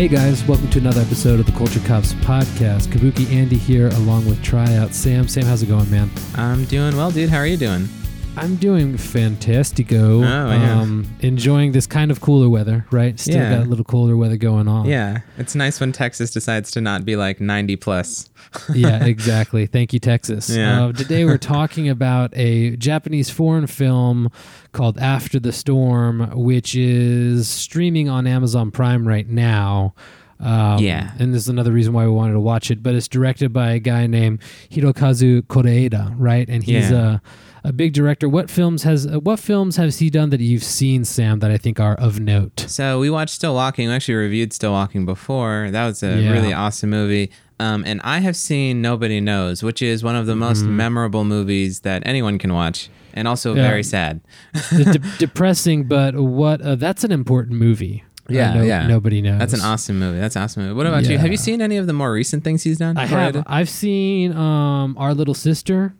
Hey guys, welcome to another episode of the Culture Cops podcast. Kabuki Andy here, along with Tryout Sam. Sam, how's it going, man? I'm doing well, dude. How are you doing? I'm doing fantastico. Oh, yeah. Um, enjoying this kind of cooler weather, right? Still Yeah. got a little cooler weather going on. Yeah, it's nice when Texas decides to not be like 90 plus. yeah, exactly. Thank you, Texas. Yeah. Uh, today we're talking about a Japanese foreign film called After the Storm, which is streaming on Amazon Prime right now. Um, Yeah. And this is another reason why we wanted to watch it. But it's directed by a guy named Hirokazu Koreeda, right? And he's Yeah. a a big director. What films has uh, what films has he done that you've seen, Sam, that I think are of note? So we watched Still Walking. We actually reviewed Still Walking before. That was a Yeah. really awesome movie. Um, and I have seen Nobody Knows, which is one of the most memorable movies that anyone can watch, and also. Yeah. very sad. De- de- depressing, but what? Uh, that's an important movie. Yeah, no- yeah. Nobody knows. That's an awesome movie. That's an awesome movie. What about you? Have you seen any of the more recent things he's done? I have. I've seen um, Our Little Sister,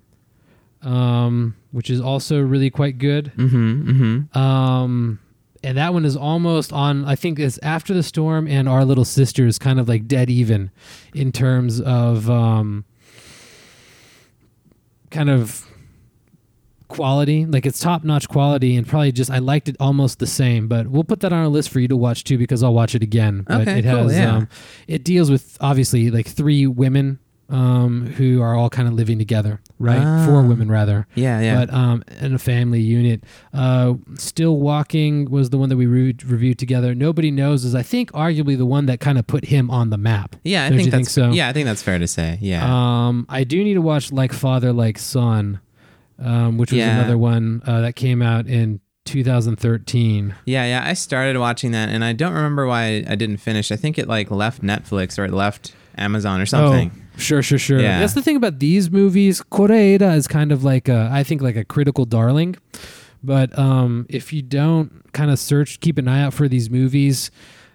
um, which is also really quite good. Mm-hmm. Mm-hmm. Um, and that one is almost on. I think it's After the Storm and Our Little Sister is kind of like dead even in terms of um, kind of quality. Like it's top notch quality, and probably just I liked it almost the same. But we'll put that on our list for you to watch too because I'll watch it again. But Okay, it cool, has yeah. um, it deals with obviously like three women um, who are all kind of living together, right? Ah. Four women rather Yeah, yeah. but um, in a family unit. Uh, Still Walking was the one that we re- reviewed together. Nobody knows is I think arguably the one that kind of put him on the map. yeah, I Don't think that's think so? Yeah, I think that's fair to say. Yeah. Um, I do need to watch Like Father Like Son, um, which was Yeah. another one uh, that came out in 2013. Yeah, yeah. I started watching that, and I don't remember why I didn't finish. I think it like left Netflix or it left Amazon or something. Sure, sure, sure. Yeah. That's the thing about these movies. Koreeda is kind of like a, I think like a critical darling. But um, if you don't kind of search, keep an eye out for these movies,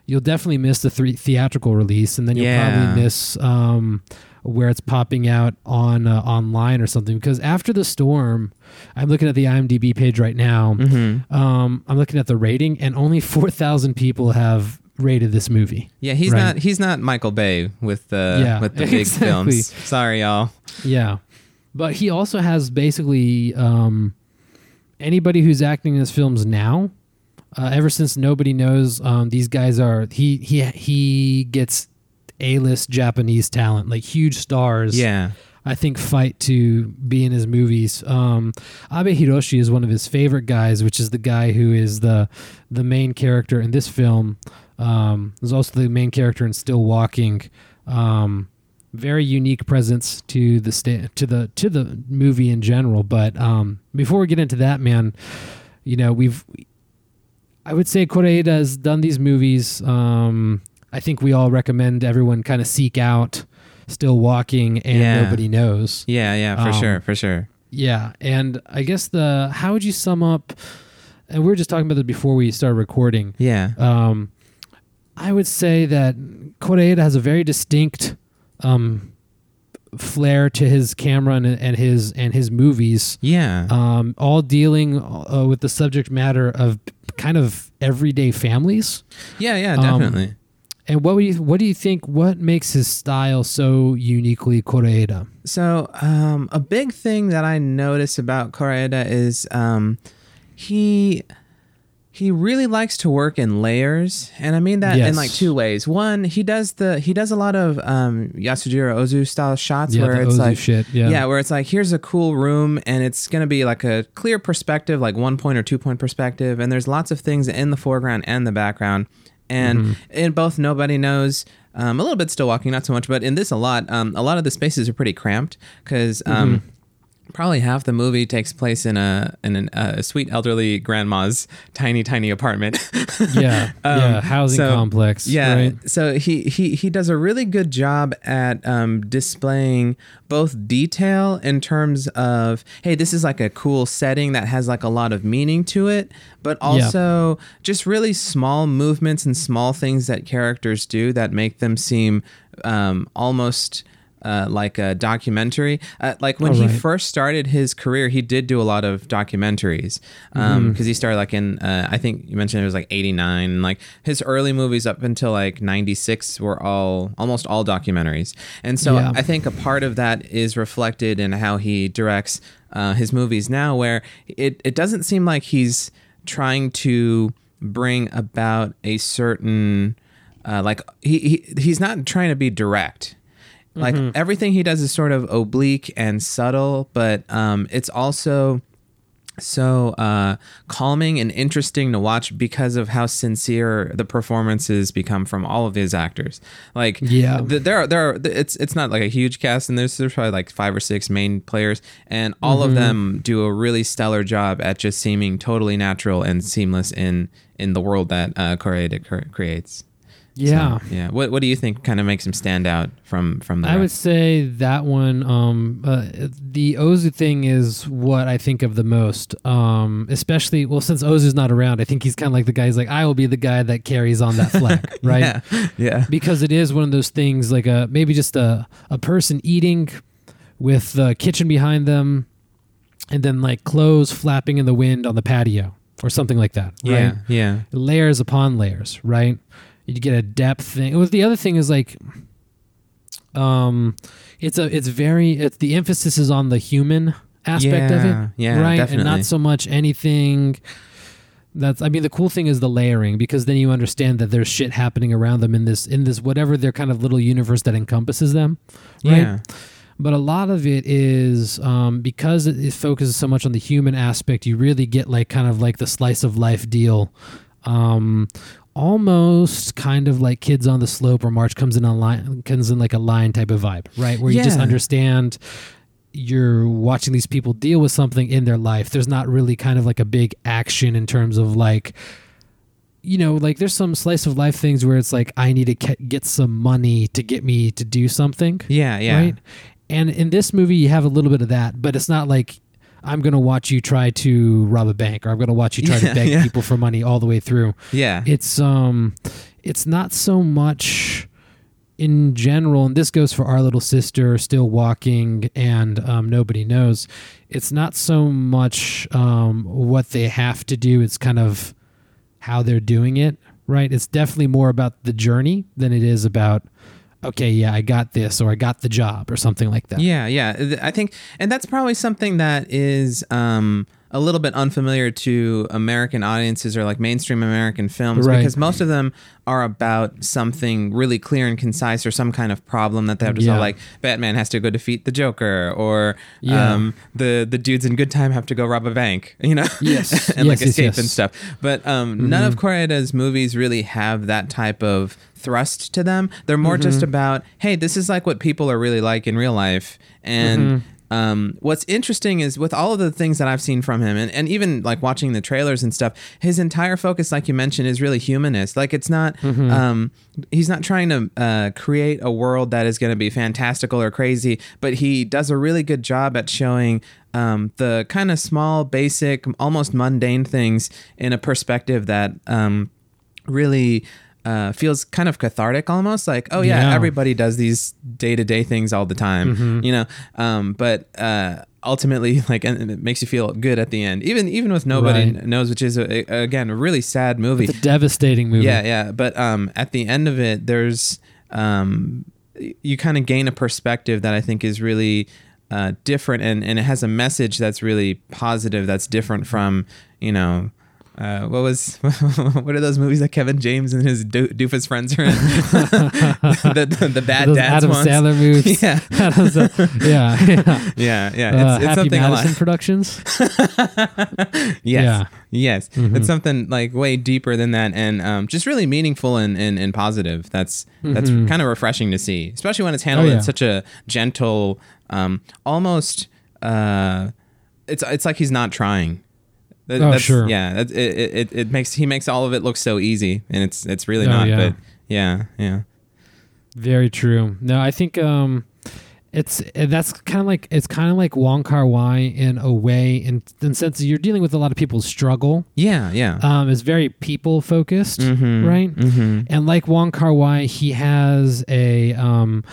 you'll definitely miss the three theatrical release, and then you'll Yeah. probably miss um, where it's popping out on uh, online or something. Because after the storm, I'm looking at the IMDb page right now. Mm-hmm. Um, I'm looking at the rating, and only four thousand people have rated this movie. Yeah, he's Right. not he's not Michael Bay with the Yeah, with the big exactly. films. Sorry, y'all. Yeah, but he also has basically um, anybody who's acting in his films now. Uh, ever since nobody knows, um, these guys are he he he gets a list Japanese talent, like huge stars. Yeah. I think fight to be in his movies. Um, Abe Hiroshi is one of his favorite guys, which is the guy who is the the main character in this film. Um, there's also the main character in Still Walking. Um, very unique presence to the sta- to the to the movie in general. But um, before we get into that, man, you know we've I would say Koreeda has done these movies. Um, I think we all recommend everyone kind of seek out Still Walking and Yeah. Nobody Knows. Yeah, yeah, for Um, sure, for sure. Yeah, and I guess the how would you sum up? And we were just talking about this before we started recording. Yeah. Um, I would say that Koreeda has a very distinct um, flair to his camera and, and his and his movies, Yeah. um, all dealing uh, with the subject matter of kind of everyday families. yeah, yeah, um, definitely. And what would you what do you think? What makes his style so uniquely Koreeda? So, um, a big thing that I notice about Koreeda is um, he he really likes to work in layers, and I mean that in like two ways. One, he does the he does a lot of um, Yasujiro Ozu style shots Yeah, where it's Ozu like shit. Yeah. yeah, where it's like here's a cool room and it's gonna be like a clear perspective, like one point or two point perspective, and there's lots of things in the foreground and the background, and Mm-hmm. in both nobody knows. Um, a little bit still walking, not so much, but in this a lot. Um, a lot of the spaces are pretty cramped because um, Mm-hmm. Probably half the movie takes place in a in an, a sweet elderly grandma's tiny tiny apartment. yeah, yeah, housing Um, so- complex. Yeah. right? So he he he does a really good job at um, displaying both detail in terms of hey, this is like a cool setting that has like a lot of meaning to it, but also just really small movements and small things that characters do that make them seem um, almost. Uh, like a documentary. Uh, like when Oh, he first started his career, he did do a lot of documentaries because Mm-hmm. he started like in uh, I think you mentioned it was like '89. Like his early movies up until like '96 were all almost all documentaries, and so Yeah. I think a part of that is reflected in how he directs uh, his movies now, where it it doesn't seem like he's trying to bring about a certain uh, like he, he he's not trying to be direct like everything he does is sort of oblique and subtle but um, it's also so uh, calming and interesting to watch because of how sincere the performances become from all of these actors. Like, Yeah. th- there are there are it's it's not like a huge cast, and there's there's probably like five or six main players, and all of them do a really stellar job at just seeming totally natural and seamless in in the world that uh, creates. Yeah. So, yeah. What what do you think kind of makes him stand out from from the I would say that one. Um, uh, the Ozu thing is what I think of the most. Um, especially well, since Ozu's not around, I think he's kind of like the guy. He's like, I will be the guy that carries on that flag, right? Yeah. Yeah. Because it is one of those things, like a maybe just a a person eating with the kitchen behind them, and then like clothes flapping in the wind on the patio or something like that. Right? Yeah. Yeah. layers upon layers, right? You get a depth thing. Well, the other thing is like, um, it's a it's very it's the emphasis is on the human aspect of it, yeah, right, and not so much anything. That's I mean the cool thing is the layering because then you understand that there's shit happening around them in this in this whatever their kind of little universe that encompasses them, right? Yeah. but a lot of it is um, because it, it focuses so much on the human aspect you really get like kind of like the slice of life deal um, almost kind of like kids on the slope or march comes in on line comes in like a lion type of vibe right where you just understand you're watching these people deal with something in their life there's not really kind of like a big action in terms of like you know, like there's some slice of life things where it's like I need to ke- get some money to get me to do something. Yeah. Yeah. Right. And in this movie, you have a little bit of that, but it's not like I'm going to watch you try to rob a bank or I'm going to watch you try Yeah, to beg yeah. people for money all the way through. Yeah. It's um, it's not so much in general, and this goes for our little sister still walking and um, nobody knows. It's not so much um, what they have to do; it's kind of how they're doing it. Right? It's definitely more about the journey than it is about. Okay, yeah, I got this, or I got the job, or something like that. Yeah, yeah. I think, and that's probably something that is um, a little bit unfamiliar to American audiences or like mainstream American films Right. because most of them are about something really clear and concise or some kind of problem that they have to Yeah. solve. Like Batman has to go defeat the Joker, or Yeah. um, the the dudes in Good Time have to go rob a bank. You know, Yes. and like Yes, yes, escape yes. and stuff. But um, none of Koreeda's movies really have that type of thrust to them. They're more just about, hey, this is like what people are really like in real life. And um, what's interesting is with all of the things that I've seen from him, and, and even like watching the trailers and stuff, his entire focus, like you mentioned, is really humanist. Like it's not, um, he's not trying to uh, create a world that is going to be fantastical or crazy, but he does a really good job at showing um, the kind of small, basic, almost mundane things in a perspective that um, really uh, feels kind of cathartic almost like oh yeah, Yeah. everybody does these day-to-day things all the time Mm-hmm. you know um, but uh, ultimately like and it makes you feel good at the end even even with nobody Right. knows which is a, a- again a really sad movie It's a devastating movie. yeah, yeah. But um, at the end of it, there's um, you kind of gain a perspective that I think is really uh, different, and and it has a message that's really positive. That's different from you know. Uh, what was what are those movies that Kevin James and his do- doofus friends are in? the, the, the bad Those dads Adam ones. Sandler movies. Yeah, Adam Sa- yeah, yeah. yeah, yeah. Uh, It's, it's Happy something a. Madison Productions. Yes. Yeah. Yes. Mhm. It's something like way deeper than that and um, just really meaningful and, and, and positive. That's that's Mhm. kind of refreshing to see, especially when it's handled Oh, yeah. in such a gentle, um, almost uh, it's it's like he's not trying. That- Oh, that's- sure. Yeah. That, it, it, it, makes he makes all of it look so easy and it's it's really Oh, not. yeah. But yeah, yeah. Very true. No, I think um, it's uh, that's kind of like it's kind of like Wong Kar Wai in a way, in in sense you're dealing with a lot of people's struggle. Yeah, yeah. Um, it's very people focused, Mhm. right? Mm-hmm. And like Wong Kar Wai, he has a um,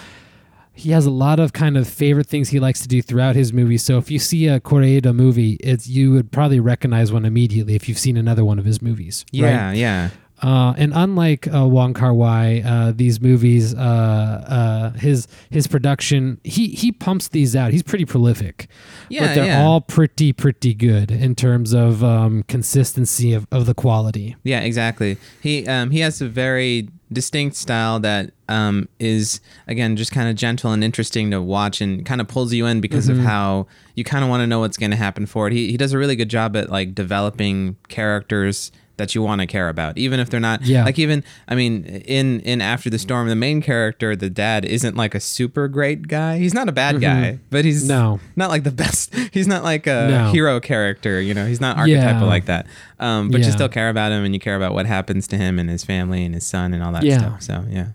he has a lot of kind of favorite things he likes to do throughout his movies. So if you see a Koreeda movie, it's you would probably recognize one immediately if you've seen another one of his movies. Yeah, right? yeah. Uh, and unlike uh, Wong Kar Wai, uh, these movies, uh, uh, his his production, he he pumps these out. He's pretty prolific, Yeah, but they're yeah. all pretty pretty good in terms of um, consistency of, of the quality. Yeah, exactly. He um he has a very distinct style that um is again just kind of gentle and interesting to watch and kind of pulls you in because Mm-hmm. of how you kind of want to know what's going to happen for it. He he does a really good job at like developing characters that you want to care about even if they're not Yeah. like even i mean in in after the storm the main character the dad isn't like a super great guy he's not a bad guy but he's Mm-hmm. No. not like the best he's not like a No. hero character you know he's not archetypal Yeah. like that um but you still care about him and you care about what happens to him and his family and his son and all that Yeah. stuff. So yeah.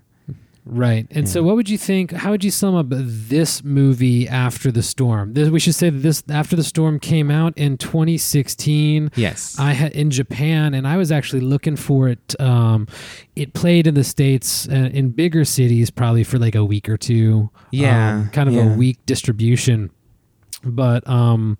Right. And so what would you think how would you sum up this movie after the storm? This, we should say that this after the storm came out in 2016. Yes. I had in Japan and I was actually looking for it um it played in the states uh, in bigger cities probably for like a week or two. Yeah, Um, kind of yeah. a weak distribution. But um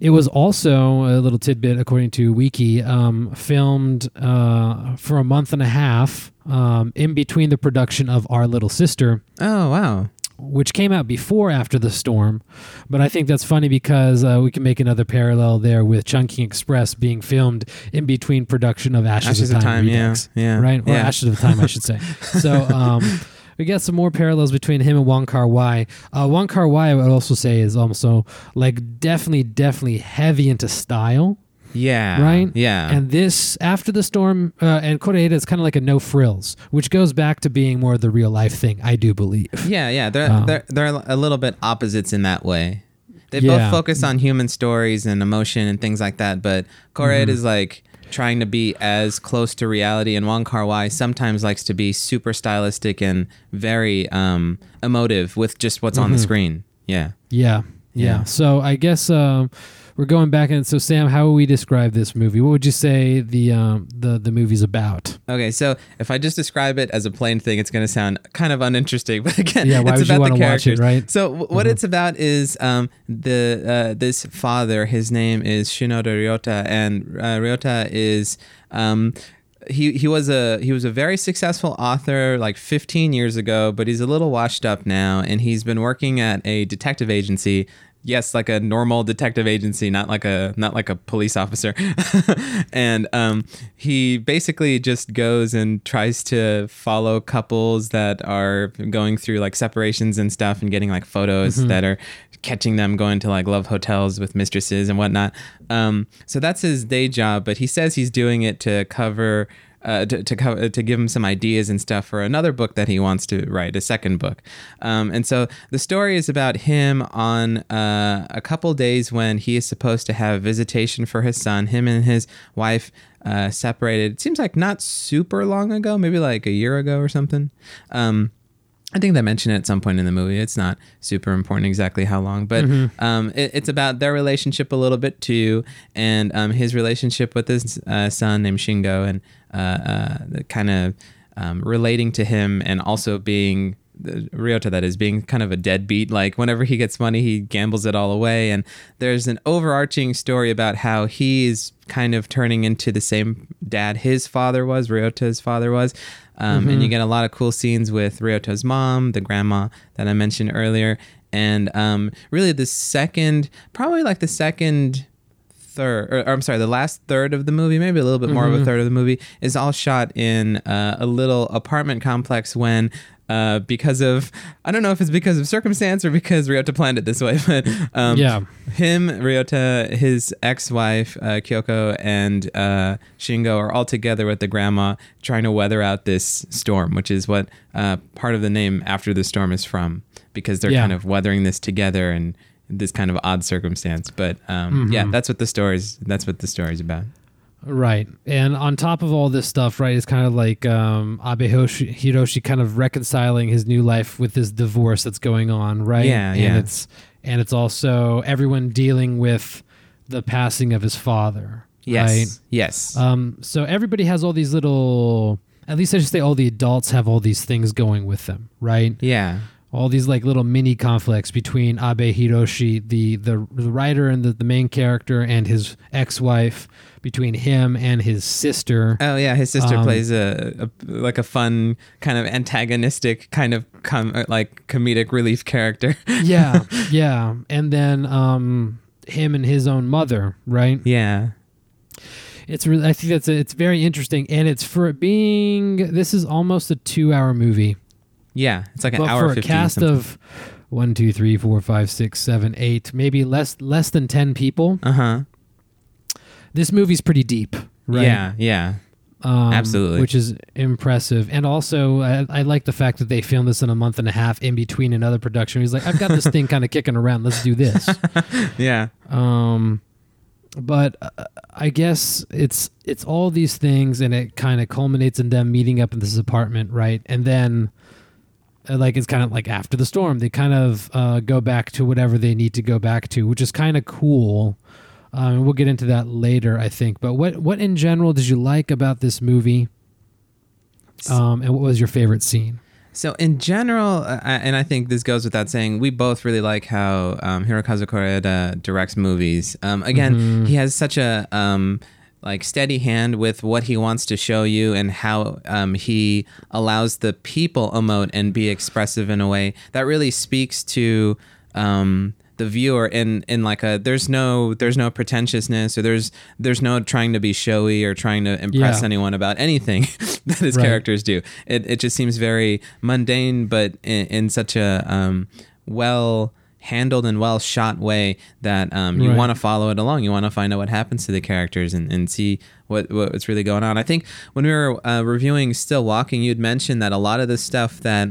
it was also a little tidbit, according to Wiki, um, filmed uh, for a month and a half um, in between the production of Our Little Sister, oh wow. which came out before After the Storm. But I think that's funny because uh, we can make another parallel there with Chungking Express being filmed in between production of Ashes, Ashes of of Time, Time, yeah, yeah, right? Or yeah. Ashes of Time, I should say. So. Um, We got some more parallels between him and Wong Kar Wai. Uh, Wong Kar Wai, I would also say, is also like definitely, definitely heavy into style Yeah. right? Yeah. And this after the storm uh, and Koreeda is kind of like a no frills, which goes back to being more of the real life thing. I do believe. yeah, yeah. They're Um, they're they're a little bit opposites in that way. They Yeah. both focus on human stories and emotion and things like that, but Koreed Mm-hmm. is like trying to be as close to reality and Wong Kar Wai sometimes likes to be super stylistic and very um emotive with just what's on the screen. Yeah. Yeah, yeah. Yeah. So I guess um, we're going back and so Sam, how would we describe this movie? What would you say the um, the the movie's about? Okay, so if I just describe it as a plain thing, it's going to sound kind of uninteresting. But again, Yeah, why it's would you about the wanna watch it, characters. right? Mm-hmm. So w- what it's about is um, the uh, this father. His name is Shinoda Ryota, and uh, Ryota is. Um, he, he was a he was a very successful author like 15 years ago, but he's a little washed up now, and he's been working at a detective agency yes like a normal detective agency not like a not like a police officer. And um, he basically just goes and tries to follow couples that are going through like separations and stuff and getting like photos that are catching them going to like love hotels with mistresses and whatnot. Um, so that's his day job but he says he's doing it to cover uh, to to, co- to give him some ideas and stuff for another book that he wants to write, a second book. Um, and so the story is about him on uh, a couple days when he is supposed to have visitation for his son. Him and his wife uh, separated. It seems like not super long ago, maybe like a year ago or something. Um, I think they mention it at some point in the movie. It's not super important exactly how long, but um, it, it's about their relationship a little bit too, and um, his relationship with his uh, son named Shingo, and uh, uh, kind of um, relating to him, and also being the Ryota that is being kind of a deadbeat. Like whenever he gets money, he gambles it all away. And there's an overarching story about how he's kind of turning into the same dad his father was, Ryota's father was. Um, And you get a lot of cool scenes with Ryota's mom, the grandma that I mentioned earlier. And um, really, the second, probably like the second third, or, or I'm sorry, the last third of the movie, maybe a little bit more of a third of the movie, is all shot in uh, a little apartment complex when. Uh, because of I don't know if it's because of circumstance or because Ryota planned it this way, but um, Yeah. him, Ryota, his ex-wife uh, Kyoko, and uh, Shingo are all together with the grandma trying to weather out this storm, which is what uh, part of the name "After the Storm" is from, because they're Yeah. kind of weathering this together and this kind of odd circumstance. But um, yeah, that's what the story's that's what the story's about. Right. And on top of all this stuff, right, it's kind of like um, Abe Hoshi, Hiroshi kind of reconciling his new life with this divorce that's going on, right? Yeah, and yeah. It's and it's also everyone dealing with the passing of his father. Yes, Right. yes, Um, so everybody has all these little. At least I should say all the adults have all these things going with them, right? yeah, all these like little mini conflicts between Abe Hiroshi, the the, the writer and the, the main character, and his ex-wife, between him and his sister. Oh yeah, his sister Um, plays a, a like a fun kind of antagonistic kind of com- like comedic relief character. yeah, yeah, and then um, him and his own mother, right? yeah. It's really, I think that's it's very interesting, and it's for it being this is almost a two-hour movie, Yeah, it's like an but hour for a 15 cast something. of one, two, three, four, five, six, seven, eight, maybe less less than ten people. Uh-huh. This movie's pretty deep, right? Yeah, yeah. um, Absolutely. which is impressive. And also, I, I like the fact that they filmed this in a month and a half in between another production. He's like, I've got this thing kind of kicking around. Let's do this. Yeah. Um, but uh, I guess it's it's all these things, and it kind of culminates in them meeting up in this apartment, right? And then, uh, like, it's kind of like after the storm, they kind of uh, go back to whatever they need to go back to, which is kind of cool. Um, and we'll get into that later, I think. But what what in general did you like about this movie? Um, and what was your favorite scene? So in general, uh, and I think this goes without saying, we both really like how um, Hirokazu Koreeda directs movies. Um, again, Mm-hmm. he has such a um, like steady hand with what he wants to show you and how um, he allows the people emote and be expressive in a way that really speaks to. Um, the viewer in in like a there's no there's no pretentiousness or there's there's no trying to be showy or trying to impress Yeah. anyone about anything that his Right. characters do. It it just seems very mundane, but in, in such a um, well handled and well shot way that um, you Right. want to follow it along. You want to find out what happens to the characters and, and see what what's really going on. I think when we were uh, reviewing Still Walking, you'd mentioned that a lot of the stuff that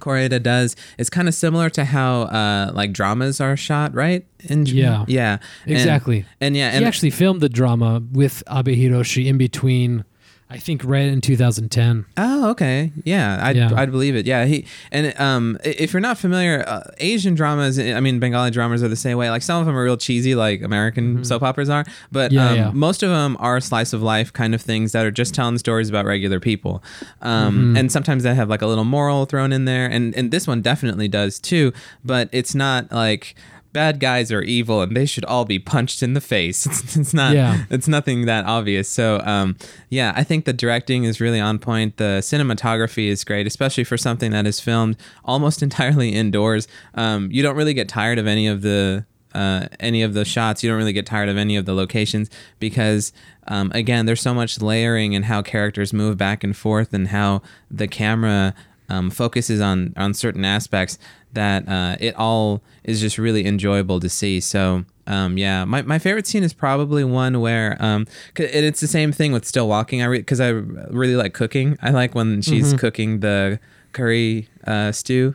Koreeda does is kind of similar to how uh, like dramas are shot, right? In, Yeah. yeah, Exactly. And, yeah, he and actually filmed the drama with Abe Hiroshi in between, I think, right in 2010. Oh, okay. Yeah, I'd, Yeah. I'd believe it. Yeah, he and um, if you're not familiar, uh, Asian dramas, I mean, Bengali dramas are the same way. Like some of them are real cheesy, like American soap operas are, but Mm-hmm. Yeah, um, yeah. most of them are slice of life kind of things that are just telling stories about regular people. Um, Mm-hmm. and sometimes they have like a little moral thrown in there, and and this one definitely does too. But it's not like. Bad guys are evil, and they should all be punched in the face. It's, it's not Yeah. it's nothing that obvious. So, um, yeah, I think the directing is really on point. The cinematography is great, especially for something that is filmed almost entirely indoors. Um, you don't really get tired of any of the uh, any of the shots. You don't really get tired of any of the locations because, um, again, there's so much layering and how characters move back and forth and how the camera um, focuses on on certain aspects that uh, it all is just really enjoyable to see. So um, yeah, my, my favorite scene is probably one where um, it's the same thing with still walking. I because I really like cooking. I like when she's cooking the curry uh, stew.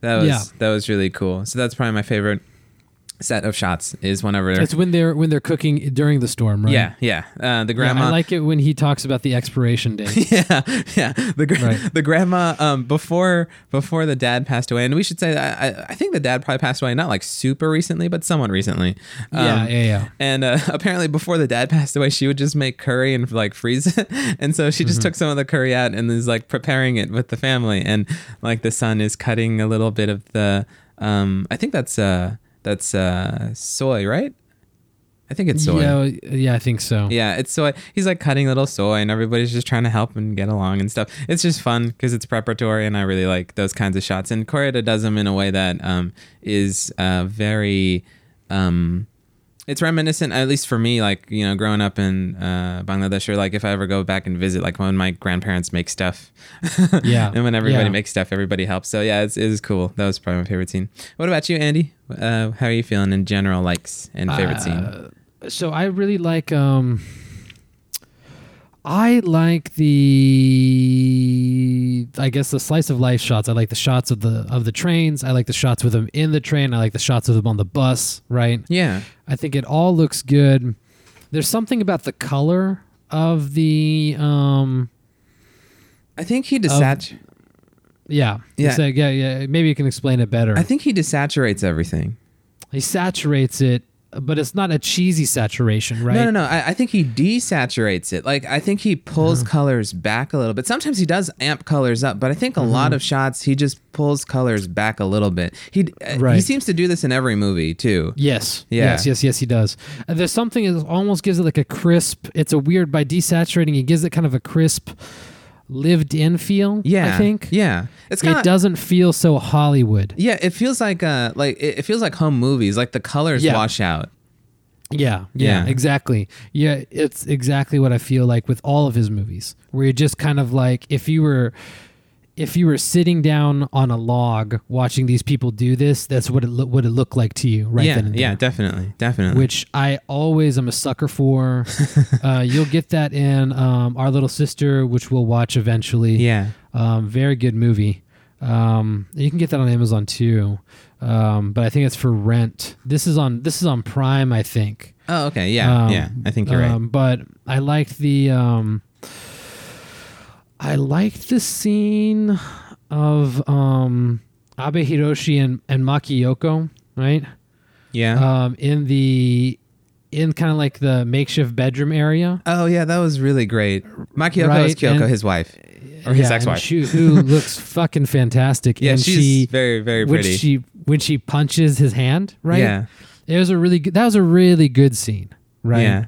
That was Yeah. that was really cool. So that's probably my favorite set of shots is whenever It's when they're when they're cooking during the storm, right? yeah yeah uh, the Yeah, grandma I like it when he talks about the expiration date. yeah, yeah. The gra- Right. the grandma um before before the dad passed away, and we should say I, I think the dad probably passed away not like super recently, but somewhat recently. Um, yeah, yeah, yeah. And uh, apparently, before the dad passed away, she would just make curry and like freeze it. And so she just Mm-hmm. took some of the curry out and is like preparing it with the family. And like the son is cutting a little bit of the, um, I think that's uh, that's uh, soy, right? I think it's soy. Yeah, yeah, I think so. Yeah, it's soy. He's like cutting little soy, and everybody's just trying to help and get along and stuff. It's just fun because it's preparatory, and I really like those kinds of shots. And Koreeda does them in a way that um, is uh, very. Um, it's reminiscent, at least for me, like you know, growing up in uh, Bangladesh, or like if I ever go back and visit, like when my grandparents make stuff, Yeah, and when everybody yeah. makes stuff, everybody helps. So yeah, it's, it is cool. That was probably my favorite scene. What about you, Andy? Uh, how are you feeling in general, likes and favorite scene? Uh, so I really like um I like the I guess the slice of life shots. I like the shots of the of the trains. I like the shots with them in the train. I like the shots of them on the bus, right? Yeah, I think it all looks good. There's something about the color of the um I think he desat. yeah. Yeah. Like, yeah, yeah. Maybe you can explain it better. I think he desaturates everything. he saturates it but it's not a cheesy saturation, right? No, no, no. I, I think he desaturates it. Like I think he pulls Uh-huh. colors back a little bit. Sometimes he does amp colors up, but I think a lot Mm-hmm. of shots he just pulls colors back a little bit. He uh, he seems to do this in every movie too. Yes. Yeah. Yes, yes, yes, he does. And there's something that almost gives it like a crisp. It's a weird by desaturating. He gives it kind of a crisp, lived-in feel. Yeah, I think. Yeah, it's kind It doesn't feel so Hollywood. Yeah, it feels like uh like it, it feels like home movies. Like the colors Yeah. wash out. Yeah, yeah, Yeah. exactly. Yeah, it's exactly what I feel like with all of his movies, where you're just kind of like if you were if you were sitting down on a log watching these people do this, that's what it lo- would it look like to you right yeah, then and there. yeah, definitely, definitely. Which I always am a sucker for. uh, you'll get that in um, Our Little Sister, which we'll watch eventually. yeah, Um, very good movie. Um, you can get that on Amazon too, um, but I think it's for rent. This is on this is on Prime, I think. Oh, okay. Yeah, Um, yeah. I think you're right. Um, but I liked the um, I liked the scene of um, Abe Hiroshi and, and Maki Yoko, right? Yeah. Um, in the in kind of like the makeshift bedroom area. oh, yeah. That was really great. Maki Yoko right, is Kyoko, and- his wife, or his Yeah, ex-wife. she- who looks fucking fantastic. yeah, and she's she very, very when pretty. she when she punches his hand, right? Yeah, It was a really good. That was a really good scene, right? yeah,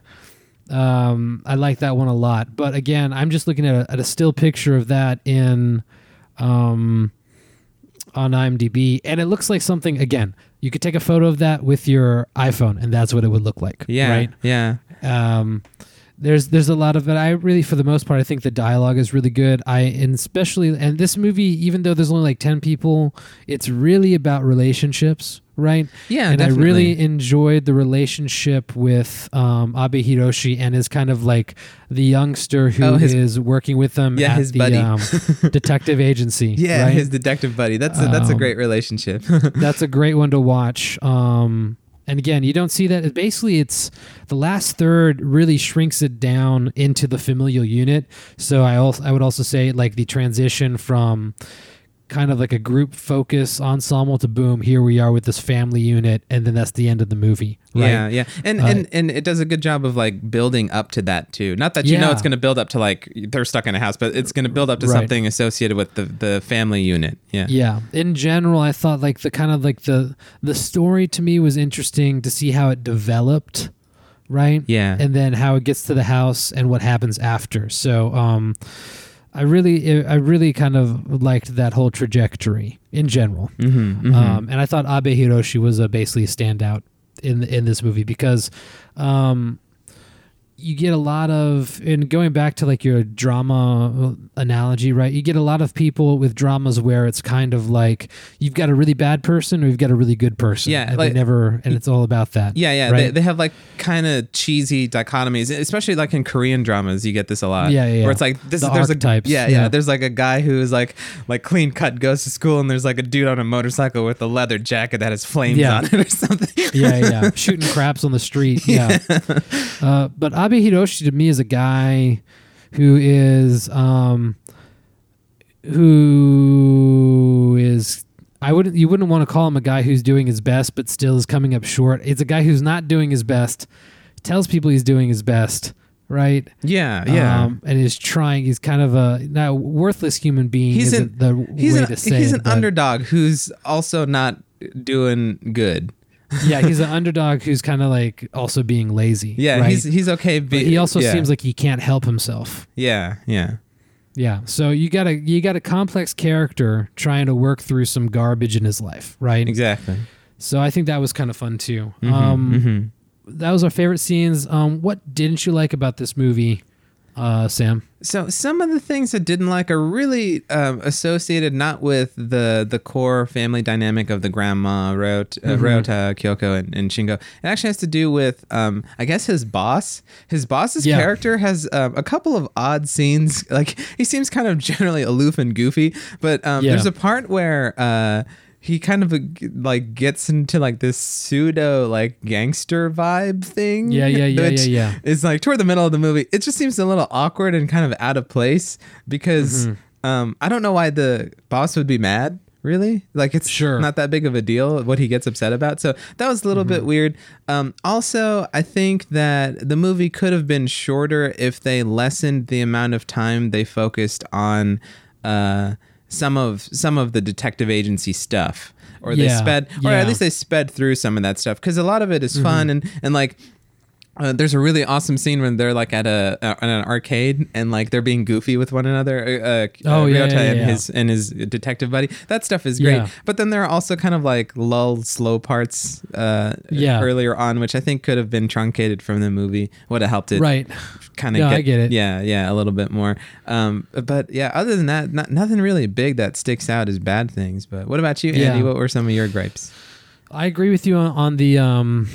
Um, I like that one a lot. But again, I'm just looking at a, at a still picture of that in, um, on IMDb, and it looks like something. Again, you could take a photo of that with your iPhone, and that's what it would look like. yeah, Right. yeah. Um, there's there's a lot of it. I really, for the most part, I think the dialogue is really good. I and especially and this movie, even though there's only like ten people, it's really about relationships, right? Yeah, and definitely. I really enjoyed the relationship with um, Abe Hiroshi and his kind of like the youngster who Oh, is working with them Yeah, at his the buddy. um, detective agency. Yeah, right? his detective buddy. That's a, that's a Um, great relationship. that's a great one to watch. Um, and again, you don't see that. Basically, it's the last third really shrinks it down into the familial unit. So I also I would also say like the transition from kind of like a group focus ensemble to boom. Here we are with this family unit, and then that's the end of the movie. Right? Yeah, yeah, and Uh, and and it does a good job of like building up to that too. Not that you know it's going to build up to like they're stuck in a house, but it's going to build up to Right. something associated with the the family unit. Yeah, Yeah. In general, I thought like the kind of like the the story to me was interesting to see how it developed, right? Yeah. And then how it gets to the house and what happens after. So, um I really I really kind of liked that whole trajectory in general. Mm-hmm, Um and I thought Abe Hiroshi was a basically a standout in in this movie because um you get a lot of and going back to like your drama analogy right you get a lot of people with dramas where it's kind of like you've got a really bad person or you've got a really good person Yeah, and like- they never and it's all about that yeah, yeah. right? They, they have like kind of cheesy dichotomies, especially like in Korean dramas. You get this a lot. Yeah, yeah, yeah. Where it's like this. The there's archetypes, a yeah, yeah, yeah. There's like a guy who's like like clean cut, goes to school, and there's like a dude on a motorcycle with a leather jacket that has flames Yeah. on it or something. yeah, yeah, shooting craps on the street. Yeah, uh, but Abe Hiroshi to me is a guy who is um, who is I wouldn't you wouldn't want to call him a guy who's doing his best but still is coming up short. It's a guy who's not doing his best, tells people he's doing his best, right? Yeah, yeah. um, and is trying. He's kind of a now worthless human being. He's isn't an- the he's way an, to say he's it, an underdog who's also not doing good. Yeah, he's an underdog who's kind of like also being lazy. Yeah, right? he's he's okay. But he also yeah. seems like he can't help himself. yeah, yeah, Yeah. So you got a you got a complex character trying to work through some garbage in his life, right? exactly. So I think that was kind of fun too. Mhm, Um, mhm. That was our favorite scenes. Um, what didn't you like about this movie, uh, Sam? So some of the things I didn't like are really um, associated not with the the core family dynamic of the grandma Ryota, uh, Mm-hmm. Ryota Kyoko, and, and Shingo. It actually has to do with um, I guess his boss. His boss's Yeah. character has um, a couple of odd scenes. Like he seems kind of generally aloof and goofy, but um, Yeah. there's a part where. Uh, he kind of uh, like gets into like this pseudo like gangster vibe thing. Yeah, yeah, yeah, yeah, yeah. is like toward the middle of the movie. It just seems a little awkward and kind of out of place because Mm-hmm. um, I don't know why the boss would be mad. really like it's Sure. not that big of a deal what he gets upset about so that was a little Mm-hmm. bit weird um, also i think that the movie could have been shorter if they lessened the amount of time they focused on uh, some of some of the detective agency stuff or they Yeah, sped or yeah. Mm-hmm. at least they sped through some of that stuff because a lot of it is fun and and like uh, there's a really awesome scene when they're like at a uh, at an arcade and like they're being goofy with one another. Uh, uh, Oh, yeah, Ryota yeah, and his and his detective buddy. That stuff is great. Yeah. But then there are also kind of like lull, slow parts uh, Yeah. earlier on, which I think could have been truncated from the movie. Would have helped it Right. kind of No, get, I get it. Yeah, yeah, a little bit more. Um, but yeah, other than that, not, nothing really big that sticks out as bad things. But what about you, Andy? Yeah. What were some of your gripes? I agree with you on, on the um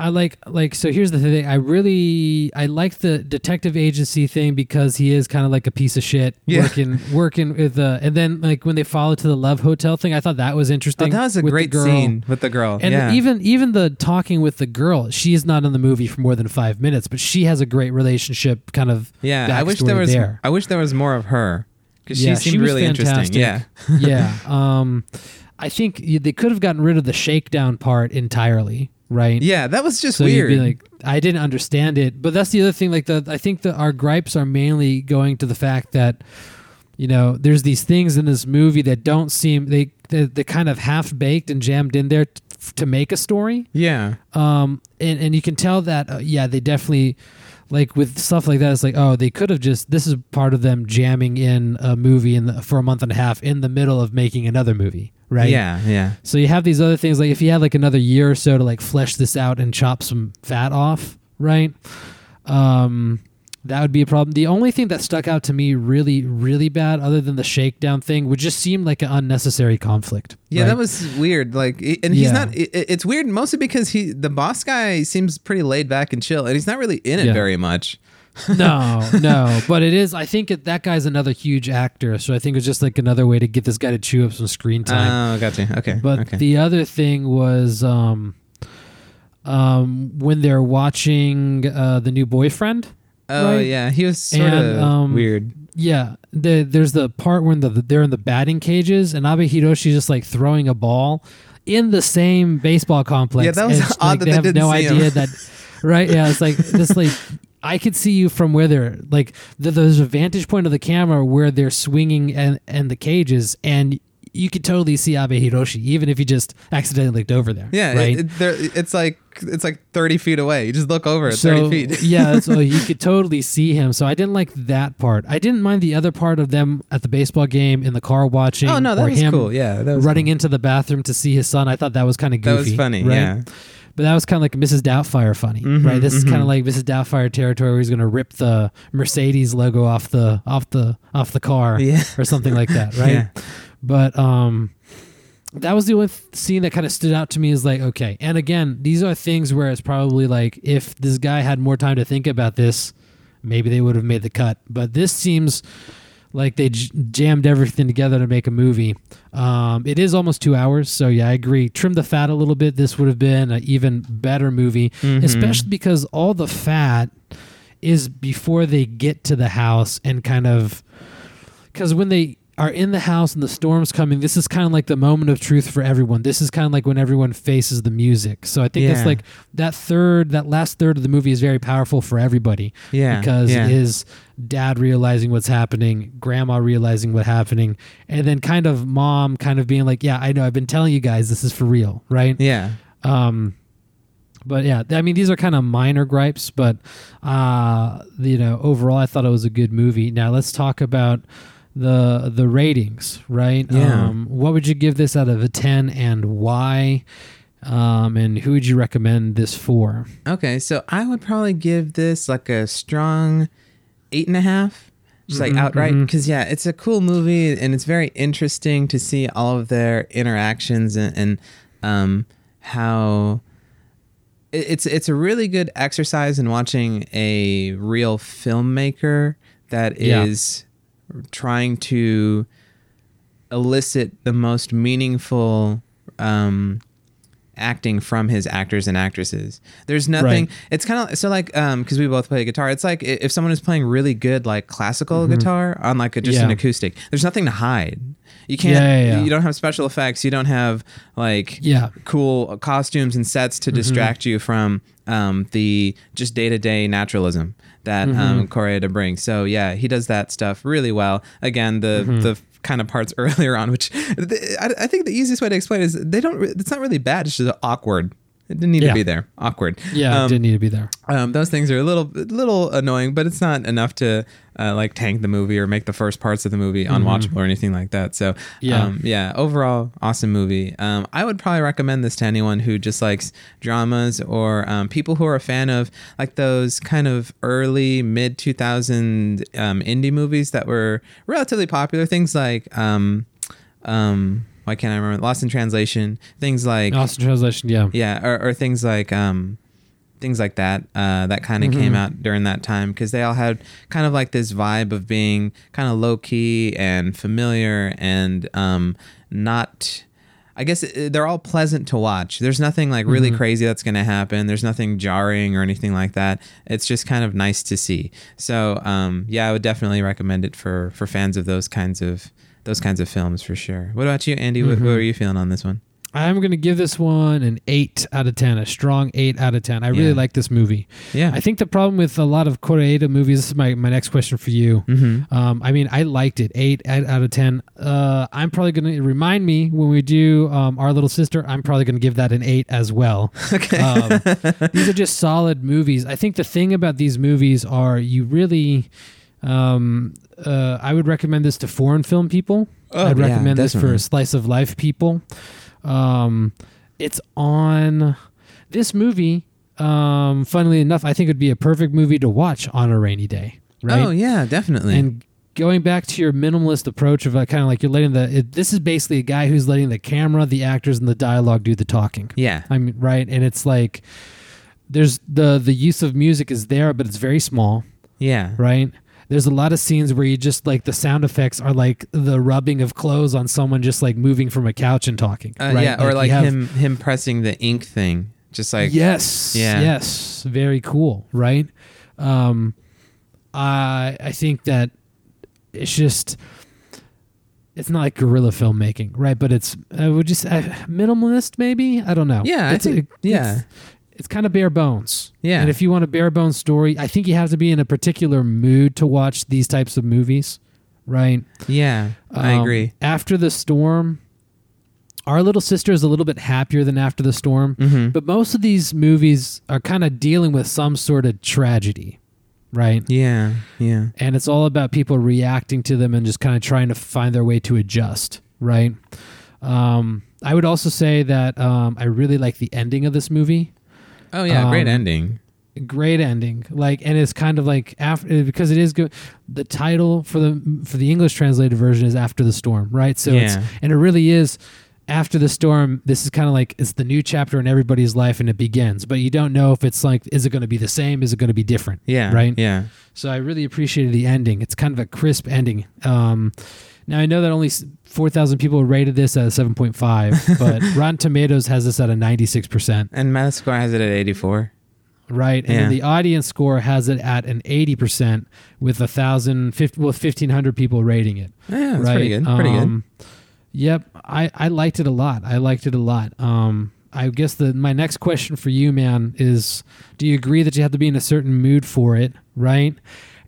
I like like so here's the thing I really I like the detective agency thing because he is kind of like a piece of shit Yeah. working working with the and then like when they follow to the love hotel thing I thought that was Oh, interesting that was a with the great girl. scene with the girl. and yeah. even even the talking with the girl she is not in the movie for more than five minutes but she has a great relationship kind of Yeah, I wish there was. there. I wish there was more of her because Yeah, she seemed she really interesting. Yeah, yeah um I think they could have gotten rid of the shakedown part entirely right yeah, that was just So weird. you'd be like, I didn't understand it. But that's the other thing. Like the, I think that our gripes are mainly going to the fact that, you know, there's these things in this movie that don't seem they they they're kind of half baked and jammed in there t- to make a story. yeah, Um, and and you can tell that uh, yeah, they definitely. Like with stuff like that, it's like oh, they could have just. This is part of them jamming in a movie in the, for a month and a half in the middle of making another movie, right? yeah, yeah, So you have these other things like if you had like another year or so to like flesh this out and chop some fat off, right? Um that would be a problem. The only thing that stuck out to me really, really bad, other than the shakedown thing, would just seem like an unnecessary conflict. yeah. right? That was weird. Like, and he's Yeah. not. It's weird mostly because he, the boss guy, seems pretty laid back and chill, and he's not really in it Yeah. very much. No, no, but it is. I think it, that guy's another huge actor, so I think it's just like another way to get this guy to chew up some screen time. Oh, gotcha. Okay, But okay. the other thing was um, um, when they're watching uh, the new boyfriend. oh, right? yeah, he was sort And, of um, weird. Yeah, the, there's the part when the, they're in the batting cages and Abe Hiroshi's just like throwing a ball in the same baseball complex. Yeah, that was and, odd like, that they they have didn't no see him. idea that. Right? Yeah, it's like this. Like I could see you from where they're like the, there's a vantage point of the camera where they're swinging and and the cages and. You could totally see Abe Hiroshi, even if you just accidentally looked over there. Yeah, right. it, it, it's like it's like thirty feet away. You just look over at thirty feet. yeah, so you could totally see him. So I didn't like that part. I didn't mind the other part of them at the baseball game in the car watching. Oh no, that or was him cool. Yeah, that was running cool. into the bathroom to see his son. I thought that was kind of goofy. That was funny. right? Yeah. But that was kind of like Mrs. Doubtfire funny, Mhm, right? This is kind of like Mrs. Doubtfire territory where he's going to rip the Mercedes logo off the off the off the car Yeah. or something like that, right? Yeah. But um that was the only th- scene that kind of stood out to me is like okay. And again, these are things where it's probably like if this guy had more time to think about this, maybe they would have made the cut. But this seems like they j- jammed everything together to make a movie. Um, it is almost two hours, so yeah, I agree. Trim the fat a little bit. This would have been an even better movie, Mhm. especially because all the fat is before they get to the house and kind of because when they are in the house and the storm's coming, this is kind of like the moment of truth for everyone. This is kind of like when everyone faces the music. So I think it's Yeah. like that third, that last third of the movie is very powerful for everybody Yeah, because yeah. it is dad realizing what's happening, grandma realizing what's happening, and then kind of mom kind of being like, "Yeah, I know. I've been telling you guys this is for real, right?" Yeah. Um, but yeah, I mean these are kind of minor gripes, but uh, you know overall I thought it was a good movie. Now let's talk about the the ratings, right? Yeah. Um, what would you give this out of a ten, and why? Um, and who would you recommend this for? Okay, so I would probably give this like a strong eight and a half, just like Mhm, outright. Because yeah, it's a cool movie and it's very interesting to see all of their interactions and, and um, how it's it's a really good exercise in watching a real filmmaker that is trying to elicit the most meaningful um, acting from his actors and actresses. There's nothing. Right. It's kind of so like um because we both play guitar. It's like if someone is playing really good like classical guitar on like a, just an Mm-hmm. Acoustic. There's nothing to hide. You can't. Yeah, yeah, yeah. You don't have special effects. You don't have like Yeah. cool costumes and sets to distract you from um, the just day to day naturalism that um, Koreeda brings. So yeah, he does that stuff really well. Again, the the kind of parts earlier on, which I, I think the easiest way to explain is they don't. It's not really bad. It's just awkward. It didn't need Yeah. to be there. Awkward. Yeah, Um, didn't need to be there. um, those things are a little little annoying, but it's not enough to uh, like tank the movie or make the first parts of the movie unwatchable or anything like that. So Yeah. um, yeah, overall awesome movie. Um, I would probably recommend this to anyone who just likes dramas or um, people who are a fan of like those kind of early mid two thousand um, indie movies that were relatively popular. Things like um, um, why can't I remember? Lost in Translation. Things like Lost in translation. Yeah. yeah or, or things like um things like that uh that kind of came out during that time because they all had kind of like this vibe of being kind of low key and familiar and um not I guess uh, they're all pleasant to watch. There's nothing like really crazy that's going to happen. There's nothing jarring or anything like that. It's just kind of nice to see. So, um, yeah, I would definitely recommend it for for fans of those kinds of those kinds of films for sure. What about you, Andy? What, what are you feeling on this one? I'm gonna give this one an eight out of ten, a strong eight out of ten. I really like this movie. Yeah. I think the problem with a lot of Kore-eda movies. This is my, my next question for you. Mm-hmm. Um, I mean, I liked it. Eight out out of ten. Uh, I'm probably gonna remind me when we do um, our little sister. I'm probably gonna give that an eight as well. Okay. Um, these are just solid movies. I think the thing about these movies are you really. Um, uh, I would recommend this to foreign film people. Oh, I'd yeah, recommend this for slice of life people. Um, it's on this movie. Um, funnily enough, I think it would be a perfect movie to watch on a rainy day. Right. Oh yeah, definitely. And going back to your minimalist approach of uh, kind of like you're letting the it, this is basically a guy who's letting the camera, the actors, and the dialogue do the talking. yeah. I mean, right? And it's like there's the the use of music is there, but it's very small, Yeah. right? There's a lot of scenes where you just like the sound effects are like the rubbing of clothes on someone just like moving from a couch and talking. Uh, right? Yeah, or like have- him him pressing the ink thing. Just like yes, Yeah. yes, very cool, right? Um, I I think that it's just it's not like guerrilla filmmaking, right? But it's I would just uh, minimalist, maybe. I don't know. Yeah, I It's- think- it- yeah. It's, kind of bare bones. Yeah. And if you want a bare bones story, I think you have to be in a particular mood to watch these types of movies, right? Yeah, I Um, agree. After the storm, our little sister is a little bit happier than after the storm, Mhm. but most of these movies are kind of dealing with some sort of tragedy, right? Yeah, yeah. And it's all about people reacting to them and just kind of trying to find their way to adjust, right? Um, I would also say that um, I really like the ending of this movie Oh yeah, great Um, ending. great ending. Like and it's kind of like after because it is good the title for the for the english translated version is after the storm right? So it's Yeah. and it really is after the storm this is kind of like it's the new chapter in everybody's life and it begins but you don't know if it's like is it going to be the same? Is it going to be different? Yeah, right? Yeah, so i really appreciated the ending. It's kind of a crisp ending. Um now I know that only 4,000 people rated this at a 7.5, but Rotten Tomatoes has this at a 96%. and Metascore has it at eighty four. Right, and Yeah. the audience score has it at an eighty percent with a thousand, well, fifteen hundred people rating it. Yeah, that's right, pretty good. Pretty good. Um, Yep, I I liked it a lot. I liked it a lot. Um, I guess the my next question for you, man, is: Do you agree that you have to be in a certain mood for it? Right,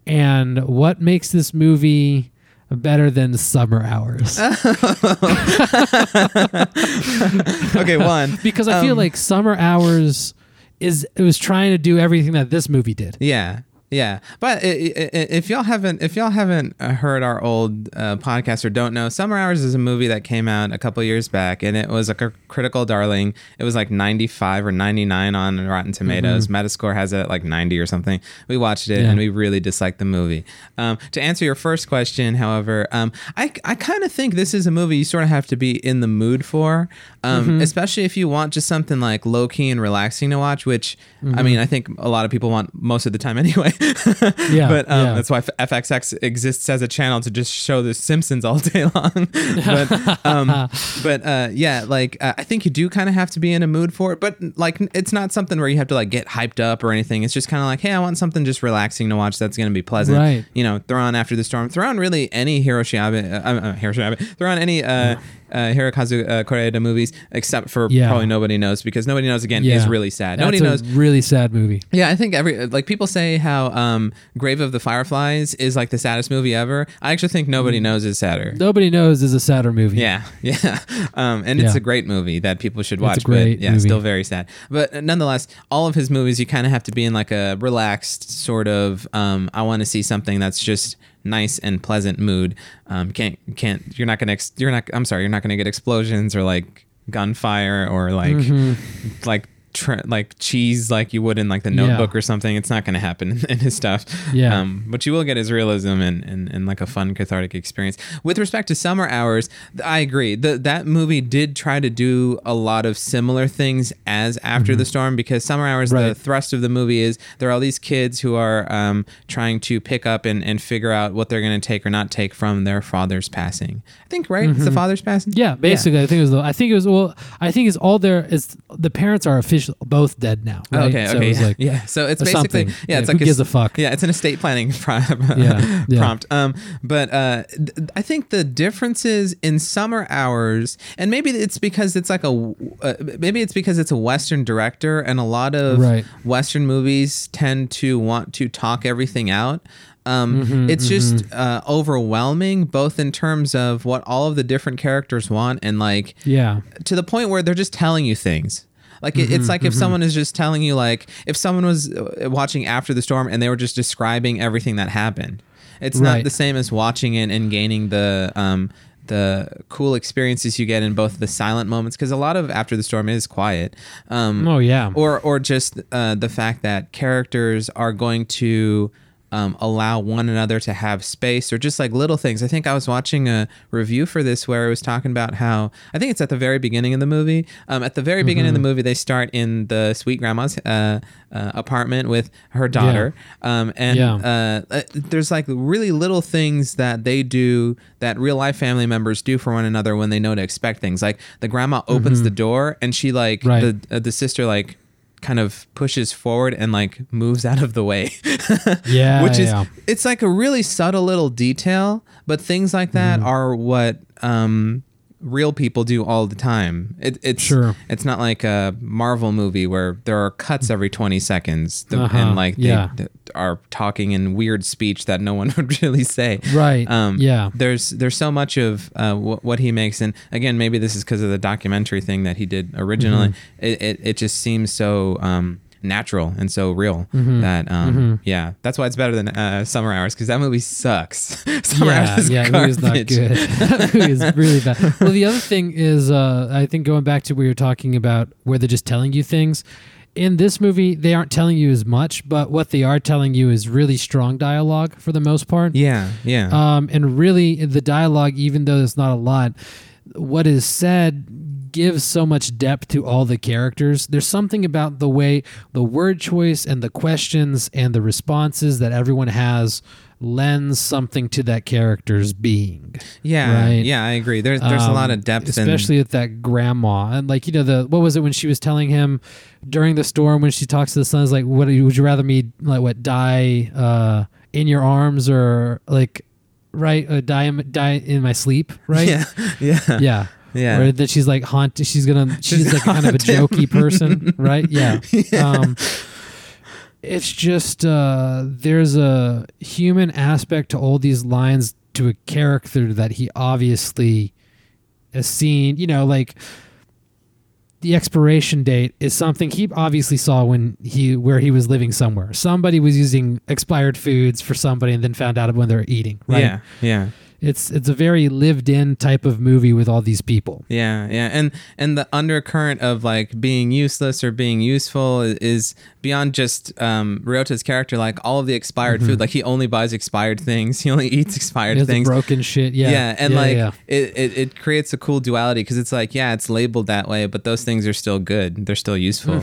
and what makes this movie? Better than summer hours okay, one. because I feel Um, like summer hours is it was trying to do everything that this movie did. Yeah, yeah. But if y'all haven't, if y'all haven't uh, heard our old uh, podcast or don't know, Summer Hours is a movie that came out a couple years back, and it was like a cr- critical darling. It was like ninety five or ninety nine on Rotten Tomatoes. Metascore has it at like ninety or something. We watched it Yeah. and we really disliked the movie. Um, to answer your first question, however, um, I I kind of think this is a movie you sort of have to be in the mood for, um, especially if you want just something like low key and relaxing to watch. Which I mean, I think a lot of people want most of the time anyway. Yeah, but um, yeah. that's why FXX exists as a channel to just show the Simpsons all day long. but um, but uh, yeah, like uh, I think you do kind of have to be in a mood for it. But like, it's not something where you have to like get hyped up or anything. It's just kind of like, hey, I want something just relaxing to watch. That's going to be pleasant. Right. You know, throw on After the Storm. Throw on really any Hiroshi Abe. Uh, uh. Throw on any. Uh, uh, Hirokazu uh, Kore-eda movies, except for Yeah. probably nobody knows because nobody knows again Yeah. is really sad. That's Nobody a knows really sad movie. yeah, I think every like people say how um Grave of the Fireflies is like the saddest movie ever. I actually think nobody knows is sadder. Nobody knows is a sadder movie. Yeah, yeah, um, and it's Yeah. a great movie that people should watch. great but yeah, movie. still very sad. But nonetheless, all of his movies, you kind of have to be in like a relaxed sort of. Um, I want to see something that's just nice and pleasant mood. Um, can't can't you're not gonna ex- you're not. I'm sorry, you're not gonna get explosions or like gunfire or like Mm-hmm. like. Tr- like cheese, like you would in like the Notebook or something. It's not going to happen in his stuff. Yeah. Um, what you will get his realism and, and, and like a fun cathartic experience. With respect to Summer Hours, I agree. The, that movie did try to do a lot of similar things as After the Storm because Summer Hours, the Mm-hmm. Thrust of the movie is there are all these kids who are um, trying to pick up and, and figure out what they're going to take or not take from their father's passing. I think, right? It's the father's passing? Mm-hmm. Yeah, basically, I think it was. The, I think it was. Well, I think it's all there. Is the parents are official both dead now. Right? Okay, So okay, yeah. like, yeah. So it's basically something. yeah, it's like who gives a fuck? Yeah, it's an estate planning pro- Yeah, yeah. prompt. Um, but uh, th- I think the differences in summer hours, and maybe it's because it's like a, uh, maybe it's because it's a Western director, and a lot of Right. Western movies tend to want to talk everything out. Um, Mm-hmm, it's just uh, overwhelming, both in terms of what all of the different characters want, and like yeah, to the point where they're just telling you things. Like it, Mm-hmm, it's like if someone is just telling you like if someone was uh, watching after the storm and they were just describing everything that happened. It's not the same as watching it and gaining the um the cool experiences you get in both the silent moments because a lot of after the storm is quiet. Um Oh yeah. or or just uh, the fact that characters are going to um, allow one another to have space or just like little things. I think I was watching a review for this where it was talking about how I think it's at the very beginning of the movie. Um, at the very beginning of the movie, they start in the sweet grandma's uh, uh, apartment with her daughter, um, and Yeah. uh, uh, there's like really little things that they do that real life family members do for one another when they know to expect things. Like the grandma opens the door and she like Right. the uh, the sister like kind of pushes forward and like moves out of the way. Yeah, Which is yeah. it's like a really subtle little detail, but things like that Mm-hmm. are what um real people do all the time. It, it's Sure. it's not like a Marvel movie where there are cuts every 20 seconds th- Uh-huh, and like they yeah. are talking in weird speech that no one would really say. Right, Um, yeah. There's there's so much of uh, wh- what he makes, and again, maybe this is because of the documentary thing that he did originally. Mm-hmm. It, it it just seems so um, natural and so real Mm-hmm. that um, yeah, that's why it's better than uh, Summer Hours because that movie sucks. Summer yeah, Hours is yeah, it was not good. that movie is really bad. Well, the other thing is, uh, I think going back to what you're talking about, where they're just telling you things. In this movie, they aren't telling you as much, but what they are telling you is really strong dialogue for the most part. Yeah, yeah. Um, and really, the dialogue, even though it's not a lot, what is said gives so much depth to all the characters. There's something about the way the word choice and the questions and the responses that everyone has lends something to that character's being. yeah, right. yeah, I agree. There's there's a lot Um, of depth, especially with that grandma and like you know the what was it when she was telling him during the storm when she talks to the son is like what would you rather me like what die uh in your arms or like right uh, die in, die in my sleep right yeah, yeah, yeah Yeah. or that she's like haunt she's gonna she's, She's like kind of a gonna haunt him. jokey person right yeah, um it's just uh there's a human aspect to all these lines to a character that he obviously has seen you know like the expiration date is something he obviously saw when he where he was living somewhere somebody was using expired foods for somebody and then found out when they were eating right yeah, yeah. It's it's a very lived in type of movie with all these people. Yeah, yeah, and and the undercurrent of like being useless or being useful is beyond just um, Ryota's character. Like all of the expired food, like he only buys expired things. He only eats expired He has the things. broken shit. Yeah, Yeah, and Yeah, like yeah. It, it it creates a cool duality because it's like yeah, it's labeled that way, but those things are still good. They're still useful.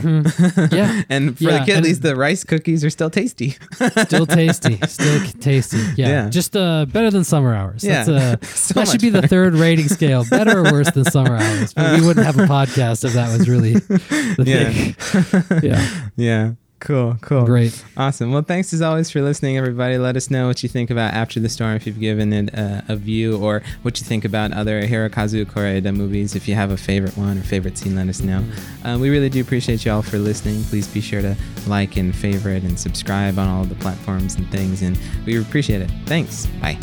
yeah, and for Yeah, the kid, at least the rice cookies are still tasty. still tasty, still tasty. Yeah, Yeah. just uh, better than summer hours. Yeah. That's, uh, So that should be the third rating scale. Better or worse than summer hours? But we wouldn't have a podcast if that was really the Yeah. thing. yeah, yeah. Cool, cool. great. Awesome. Well, thanks as always for listening, everybody. Let us know what you think about After the Storm, if you've given it a, a view, or what you think about other Hirokazu Kore-eda movies. If you have a favorite one or favorite scene, let us know. Uh, we really do appreciate you all for listening. Please be sure to like and favorite and subscribe on all the platforms and things, and we appreciate it. Thanks. Bye.